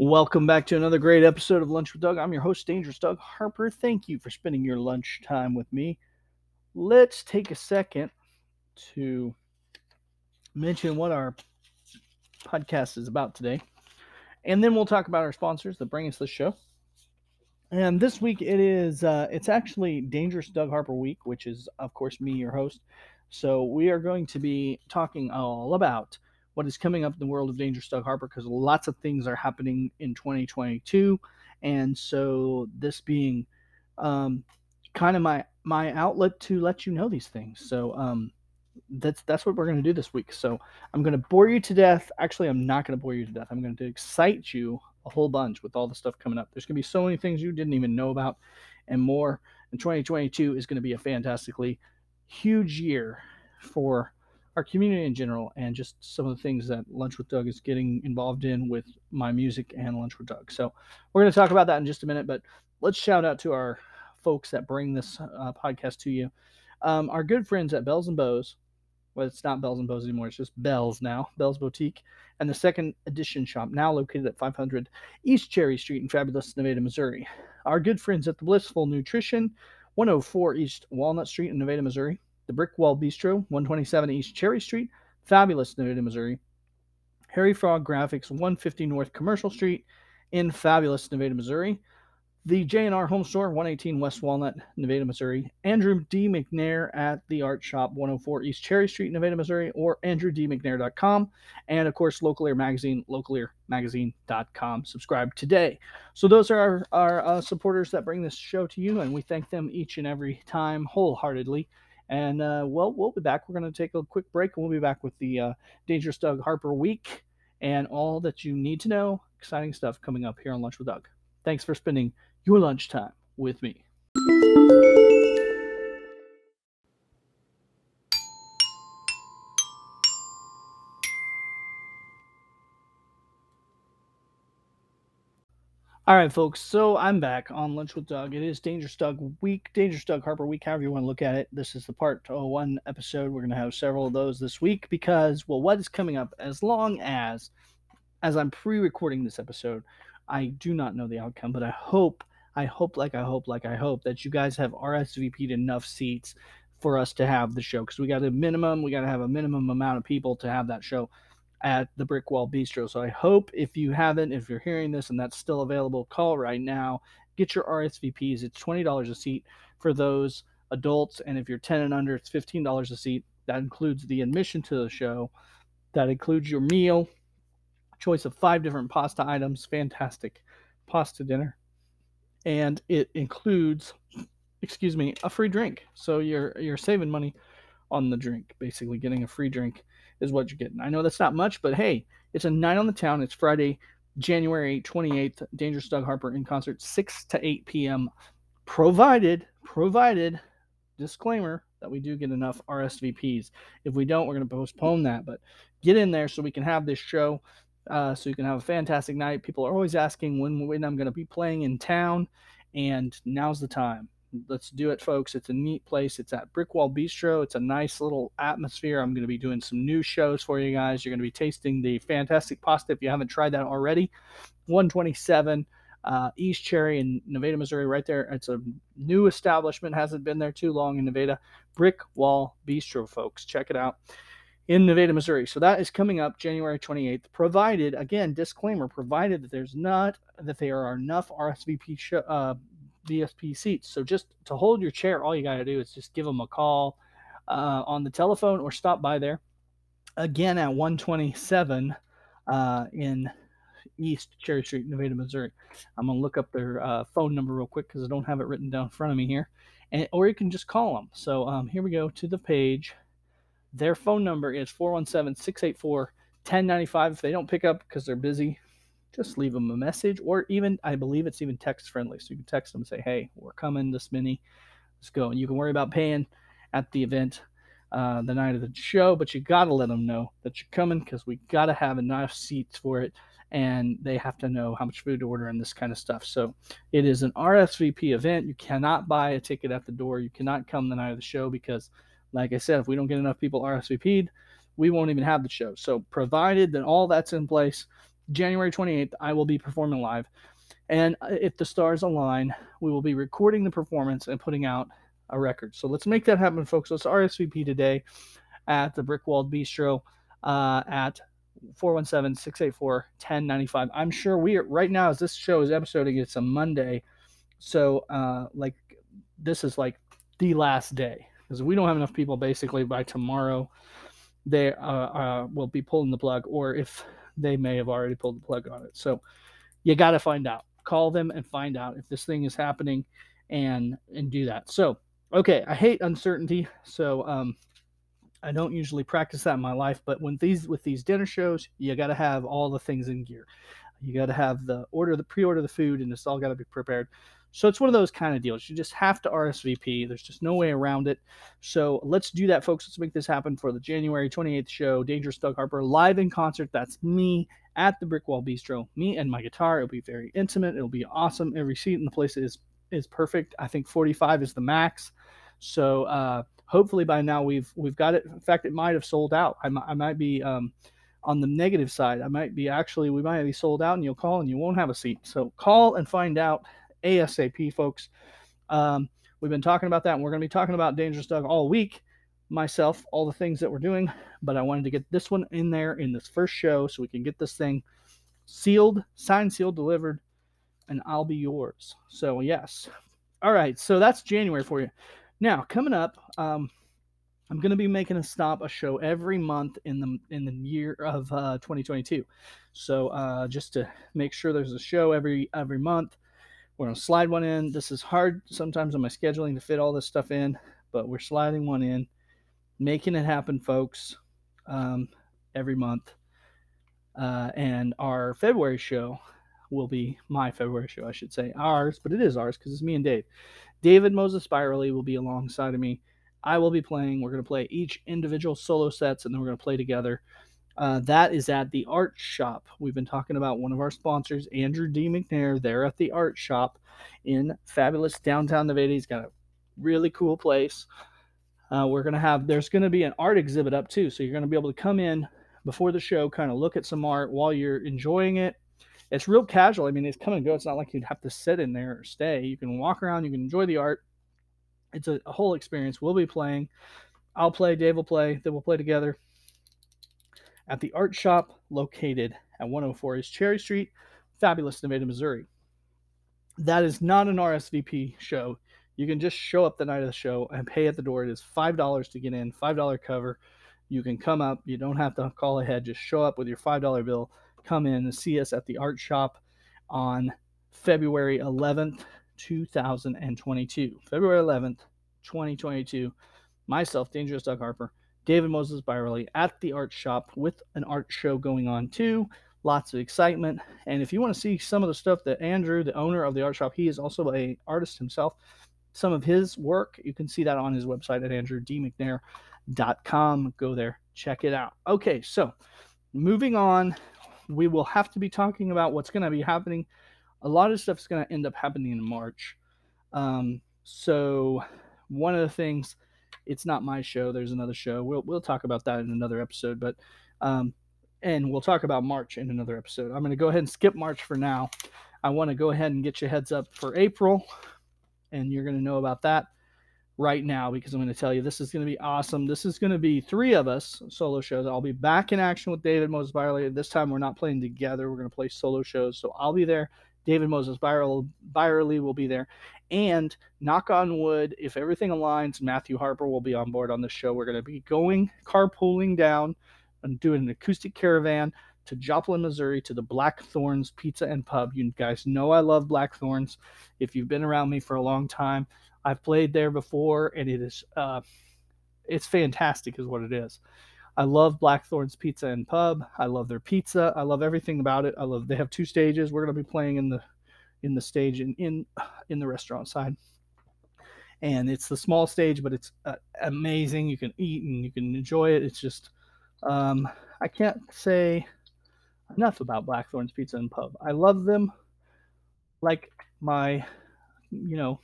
Welcome back to another great episode of Lunch with Doug. I'm your host, Dangerous Doug Harper. Thank you for spending your lunch time with me. Let's take a second to mention what our podcast is about today. And then we'll talk about our sponsors that bring us the show. And this week it is uh, it's actually Dangerous Doug Harper week, which is of course me, your host. So we are going to be talking all about what is coming up in the world of Dangerous Doug Harper because lots of things are happening in 2022, and so this being um, kind of my my outlet to let you know these things. So um, that's that's what we're going to do this week. So I'm going to bore you to death. Actually, I'm not going to bore you to death. I'm going to excite you a whole bunch with all the stuff coming up. There's going to be so many things you didn't even know about, and more. And 2022 is going to be a fantastically huge year for our community in general and just some of the things that Lunch with Doug is getting involved in with my music and Lunch with Doug. So we're going to talk about that in just a minute, but let's shout out to our folks that bring this uh, podcast to you. Um, our good friends at Bells and Bows. Well, it's not Bells and Bows anymore. It's just Bells now. Bells Boutique and the second edition shop now located at 500 East Cherry Street in fabulous Nevada, Missouri. Our good friends at the Blissful Nutrition, 104 East Walnut Street in Nevada, Missouri the Brick Wall Bistro, 127 East Cherry Street, fabulous Nevada, Missouri. Harry Frog Graphics, 150 North Commercial Street in fabulous Nevada, Missouri. The J&R Home Store, 118 West Walnut, Nevada, Missouri. Andrew D. McNair at the Art Shop, 104 East Cherry Street, Nevada, Missouri, or andrewdmcnair.com. And of course, Local Air Magazine, localairmagazine.com. Subscribe today. So those are our, our uh, supporters that bring this show to you, and we thank them each and every time wholeheartedly. And uh, well, we'll be back. We're going to take a quick break and we'll be back with the uh, Dangerous Doug Harper week and all that you need to know. Exciting stuff coming up here on Lunch with Doug. Thanks for spending your lunchtime with me. All right, folks. So I'm back on Lunch with Doug. It is Dangerous Doug week, Dangerous Doug Harper week, however you want to look at it. This is the part oh one episode. We're going to have several of those this week because, well, what is coming up? As long as, as I'm pre-recording this episode, I do not know the outcome, but I hope, I hope, like I hope, like I hope that you guys have RSVP'd enough seats for us to have the show because we got a minimum, we got to have a minimum amount of people to have that show at the Brick Wall Bistro. So I hope if you haven't, if you're hearing this and that's still available, call right now. Get your RSVPs. It's $20 a seat for those adults. And if you're 10 and under, it's $15 a seat. That includes the admission to the show, that includes your meal, choice of five different pasta items, fantastic pasta dinner. And it includes, excuse me, a free drink. So you're you're saving money on the drink, basically getting a free drink is what you're getting. I know that's not much, but hey, it's a night on the town. It's Friday, January 28th. Dangerous Doug Harper in concert, 6 to 8 p.m. Provided, provided, disclaimer that we do get enough RSVPs. If we don't, we're going to postpone that. But get in there so we can have this show. Uh, so you can have a fantastic night. People are always asking when when I'm going to be playing in town, and now's the time let's do it, folks. It's a neat place. It's at Brickwall Bistro. It's a nice little atmosphere. I'm going to be doing some new shows for you guys. You're going to be tasting the fantastic pasta if you haven't tried that already. 127 uh, East Cherry in Nevada, Missouri, right there. It's a new establishment, hasn't been there too long in Nevada. Brick Wall Bistro, folks. Check it out in Nevada, Missouri. So that is coming up January 28th, provided, again, disclaimer, provided that there's not, that there are enough RSVP sh- uh, VSP seats. So just to hold your chair, all you got to do is just give them a call uh, on the telephone or stop by there. Again at 127 uh, in East Cherry Street, Nevada, Missouri. I'm gonna look up their uh, phone number real quick because I don't have it written down in front of me here, and or you can just call them. So um, here we go to the page. Their phone number is 417-684-1095. If they don't pick up because they're busy, just leave them a message or even i believe it's even text friendly. So you can text them and say hey we're coming this many let's go. And you can worry about paying at the event uh, the night of the show but you got to let them know that you're coming because we got to have enough seats for it and they have to know how much food to order and this kind of stuff. So it is an rsvp event. You cannot buy a ticket at the door. You cannot come the night of the show because like i said if we don't get enough people rsvp'd we won't even have the show. So provided that all that's in place January 28th, I will be performing live. And uh, if the stars align, we will be recording the performance and putting out a record. So let's make that happen, folks. Let's RSVP today at the Brickwalled Bistro uh, at 417-684-1095. I'm sure we are right now as this show is episoding, it's a Monday. So uh, like this is like the last day because we don't have enough people basically by tomorrow they uh, uh, will be pulling the plug or if they may have already pulled the plug on it. So you got to find out. Call them and find out if this thing is happening and and do that. So, okay, I hate uncertainty. So, um I don't usually practice that in my life, but when these with these dinner shows, you got to have all the things in gear. You got to have the order, the pre-order the food, and it's all got to be prepared. So it's one of those kind of deals. You just have to RSVP. There's just no way around it. So let's do that, folks. Let's make this happen for the January 28th show. Dangerous Doug Harper live in concert. That's me at the Brickwall Bistro. Me and my guitar. It'll be very intimate. It'll be awesome. Every seat in the place is is perfect. I think 45 is the max. So uh, hopefully by now we've we've got it. In fact, it might have sold out. I, I might be um, on the negative side. I might be actually we might be sold out, and you'll call and you won't have a seat. So call and find out ASAP, folks. Um, we've been talking about that, and we're going to be talking about Dangerous Doug all week. Myself, all the things that we're doing, but I wanted to get this one in there in this first show so we can get this thing sealed, signed, sealed, delivered, and I'll be yours. So, yes. All right. So that's January for you. Now, coming up, um, I'm going to be making a stop, a show every month in the in the year of uh, 2022. So uh, just to make sure there's a show every every month, we're going to slide one in. This is hard sometimes on my scheduling to fit all this stuff in, but we're sliding one in, making it happen, folks, um, every month. Uh, and our February show will be my February show, I should say, ours, but it is ours because it's me and Dave. David Moses Byerly will be alongside of me. I will be playing. We're going to play each individual solo sets and then we're going to play together. Uh, that is at the Art Shop. We've been talking about one of our sponsors, Andrew D. McNair. There at the Art Shop in fabulous downtown Nevada. He's got a really cool place. Uh, we're going to have, there's going to be an art exhibit up too. So you're going to be able to come in before the show, kind of look at some art while you're enjoying it it's real casual. I mean, it's come and go. It's not like you'd have to sit in there or stay. You can walk around, you can enjoy the art. It's a, a whole experience. We'll be playing. I'll play, Dave will play, then we'll play together at the art shop located at 104 East Cherry Street, fabulous Nevada, Missouri. That is not an RSVP show. You can just show up the night of the show and pay at the door. It is $5 to get in, $5 cover. You can come up. You don't have to call ahead. Just show up with your $5 bill come in and see us at the art shop on February 11th, 2022. February 11th, 2022. Myself, Dangerous Doug Harper, David Moses Byerly at the art shop with an art show going on too. Lots of excitement. And if you want to see some of the stuff that Andrew, the owner of the art shop, he is also a artist himself. Some of his work, you can see that on his website at andrewdmcnair.com. Go there, check it out. Okay, so moving on we will have to be talking about what's going to be happening. A lot of stuff is going to end up happening in March. Um, so one of the things, it's not my show. There's another show. We'll we'll talk about that in another episode. But um, and we'll talk about March in another episode. I'm going to go ahead and skip March for now. I want to go ahead and get you heads up for April, and you're going to know about that right now because I'm going to tell you this is going to be awesome. This is going to be three of us solo shows. I'll be back in action with David Moses This time we're not playing together. We're going to play solo shows. So I'll be there. David Moses Byerly will be there. And knock on wood, if everything aligns, Matthew Harper will be on board on the show. We're going to be going carpooling down and doing an acoustic caravan to Joplin, Missouri, to the Blackthorns Pizza and Pub. You guys know I love Blackthorns. If you've been around me for a long time, I've played there before, and it is uh, it's fantastic, is what it is. I love Blackthorn's Pizza and Pub. I love their pizza. I love everything about it. I love they have two stages. We're going to be playing in the in the stage in in in the restaurant side, and it's the small stage, but it's uh, amazing. You can eat and you can enjoy it. It's just um, I can't say enough about Blackthorn's Pizza and Pub. I love them like my you know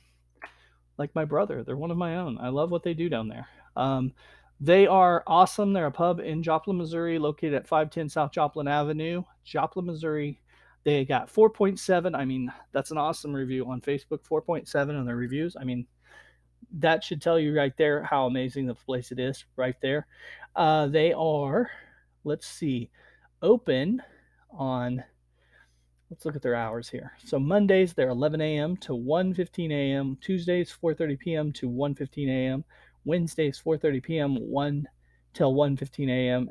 like my brother. They're one of my own. I love what they do down there. Um, They are awesome. They're a pub in Joplin, Missouri, located at 510 South Joplin Avenue, Joplin, Missouri. They got 4.7. I mean, that's an awesome review on Facebook. 4.7 on their reviews. I mean, that should tell you right there how amazing the place it is right there. Uh, they are, let's see, open on let's look at their hours here. So Mondays they're 11 a.m. to 1:15 a.m. Tuesdays 4:30 p.m. to 1:15 a.m. Wednesdays 4:30 p.m. 1 till 1:15 a.m.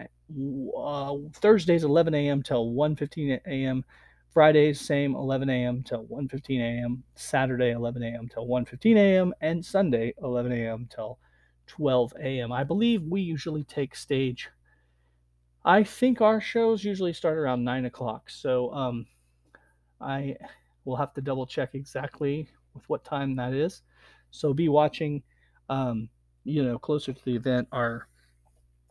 Uh, Thursdays 11 a.m. till 1:15 a.m. Fridays same 11 a.m. till 1:15 a.m. Saturday 11 a.m. till 1:15 a.m. and Sunday 11 a.m. till 12 a.m. I believe we usually take stage. I think our shows usually start around nine o'clock. So um, I will have to double check exactly with what time that is. So be watching, um, you know, closer to the event are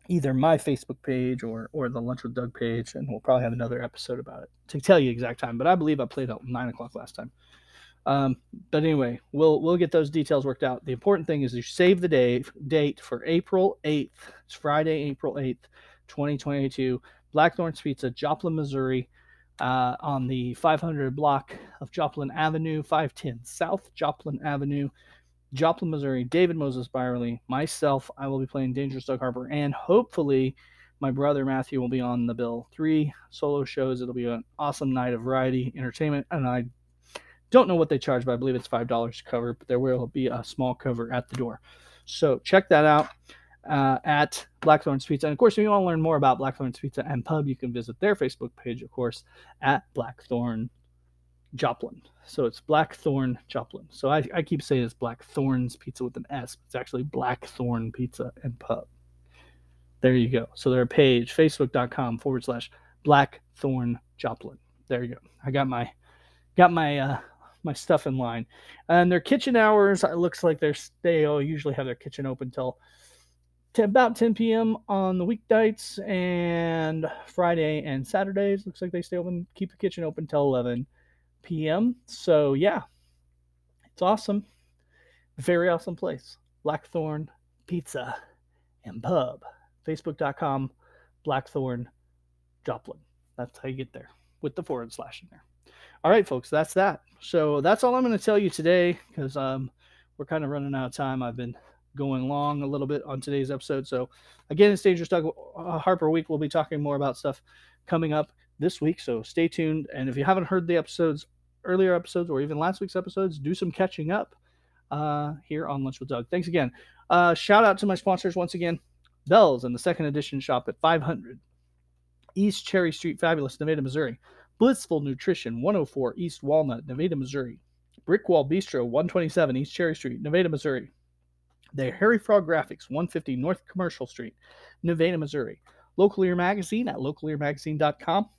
either my Facebook page or or the Lunch with Doug page, and we'll probably have another episode about it to tell you exact time. But I believe I played at nine o'clock last time. Um, but anyway, we'll we'll get those details worked out. The important thing is you save the day date for April eighth. It's Friday, April eighth, twenty twenty two. Blackthorns Pizza, Joplin, Missouri uh, on the 500 block of Joplin Avenue, 510 South Joplin Avenue, Joplin, Missouri. David Moses Byerly, myself, I will be playing Dangerous Doug Harper, and hopefully my brother Matthew will be on the bill. Three solo shows. It'll be an awesome night of variety entertainment, and I don't know what they charge, but I believe it's five dollars to cover. But there will be a small cover at the door, so check that out uh, at Blackthorns Pizza. And of course, if you want to learn more about Blackthorns Pizza and Pub, you can visit their Facebook page, of course, at Blackthorn Joplin. So it's Blackthorn Joplin. So I, I keep saying it's Blackthorns Pizza with an S. It's actually Blackthorn Pizza and Pub. There you go. So their page, facebook.com forward slash Blackthorn Joplin. There you go. I got my got my uh, my stuff in line. And their kitchen hours, it looks like they're they usually have their kitchen open till to about 10 p.m. on the weeknights and Friday and Saturdays. Looks like they stay open, keep the kitchen open till 11 p.m. So, yeah, it's awesome. Very awesome place. Blackthorn Pizza and Pub. Facebook.com, Blackthorn Joplin. That's how you get there with the forward slash in there. All right, folks, that's that. So, that's all I'm going to tell you today because um, we're kind of running out of time. I've been going long a little bit on today's episode. So, again, it's Dangerous Doug uh, Harper Week. We'll be talking more about stuff coming up this week. So, stay tuned. And if you haven't heard the episodes, earlier episodes, or even last week's episodes, do some catching up uh, here on Lunch with Doug. Thanks again. Uh, shout out to my sponsors once again Bells and the second edition shop at 500 East Cherry Street, Fabulous, Nevada, Missouri. Blissful Nutrition, 104 East Walnut, Nevada, Missouri. Brickwall Bistro, 127 East Cherry Street, Nevada, Missouri. The Harry Frog Graphics, 150 North Commercial Street, Nevada, Missouri. Local Ear Magazine at localearmagazine.com.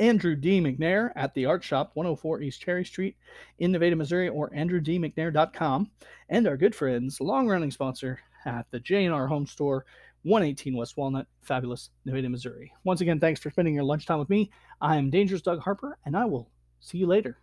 Andrew D. McNair at the Art Shop, 104 East Cherry Street in Nevada, Missouri, or andrewdmcnair.com. And our good friends, long running sponsor at the J&R Home Store, 118 West Walnut, fabulous Nevada, Missouri. Once again, thanks for spending your lunchtime with me. I am Dangerous Doug Harper, and I will see you later.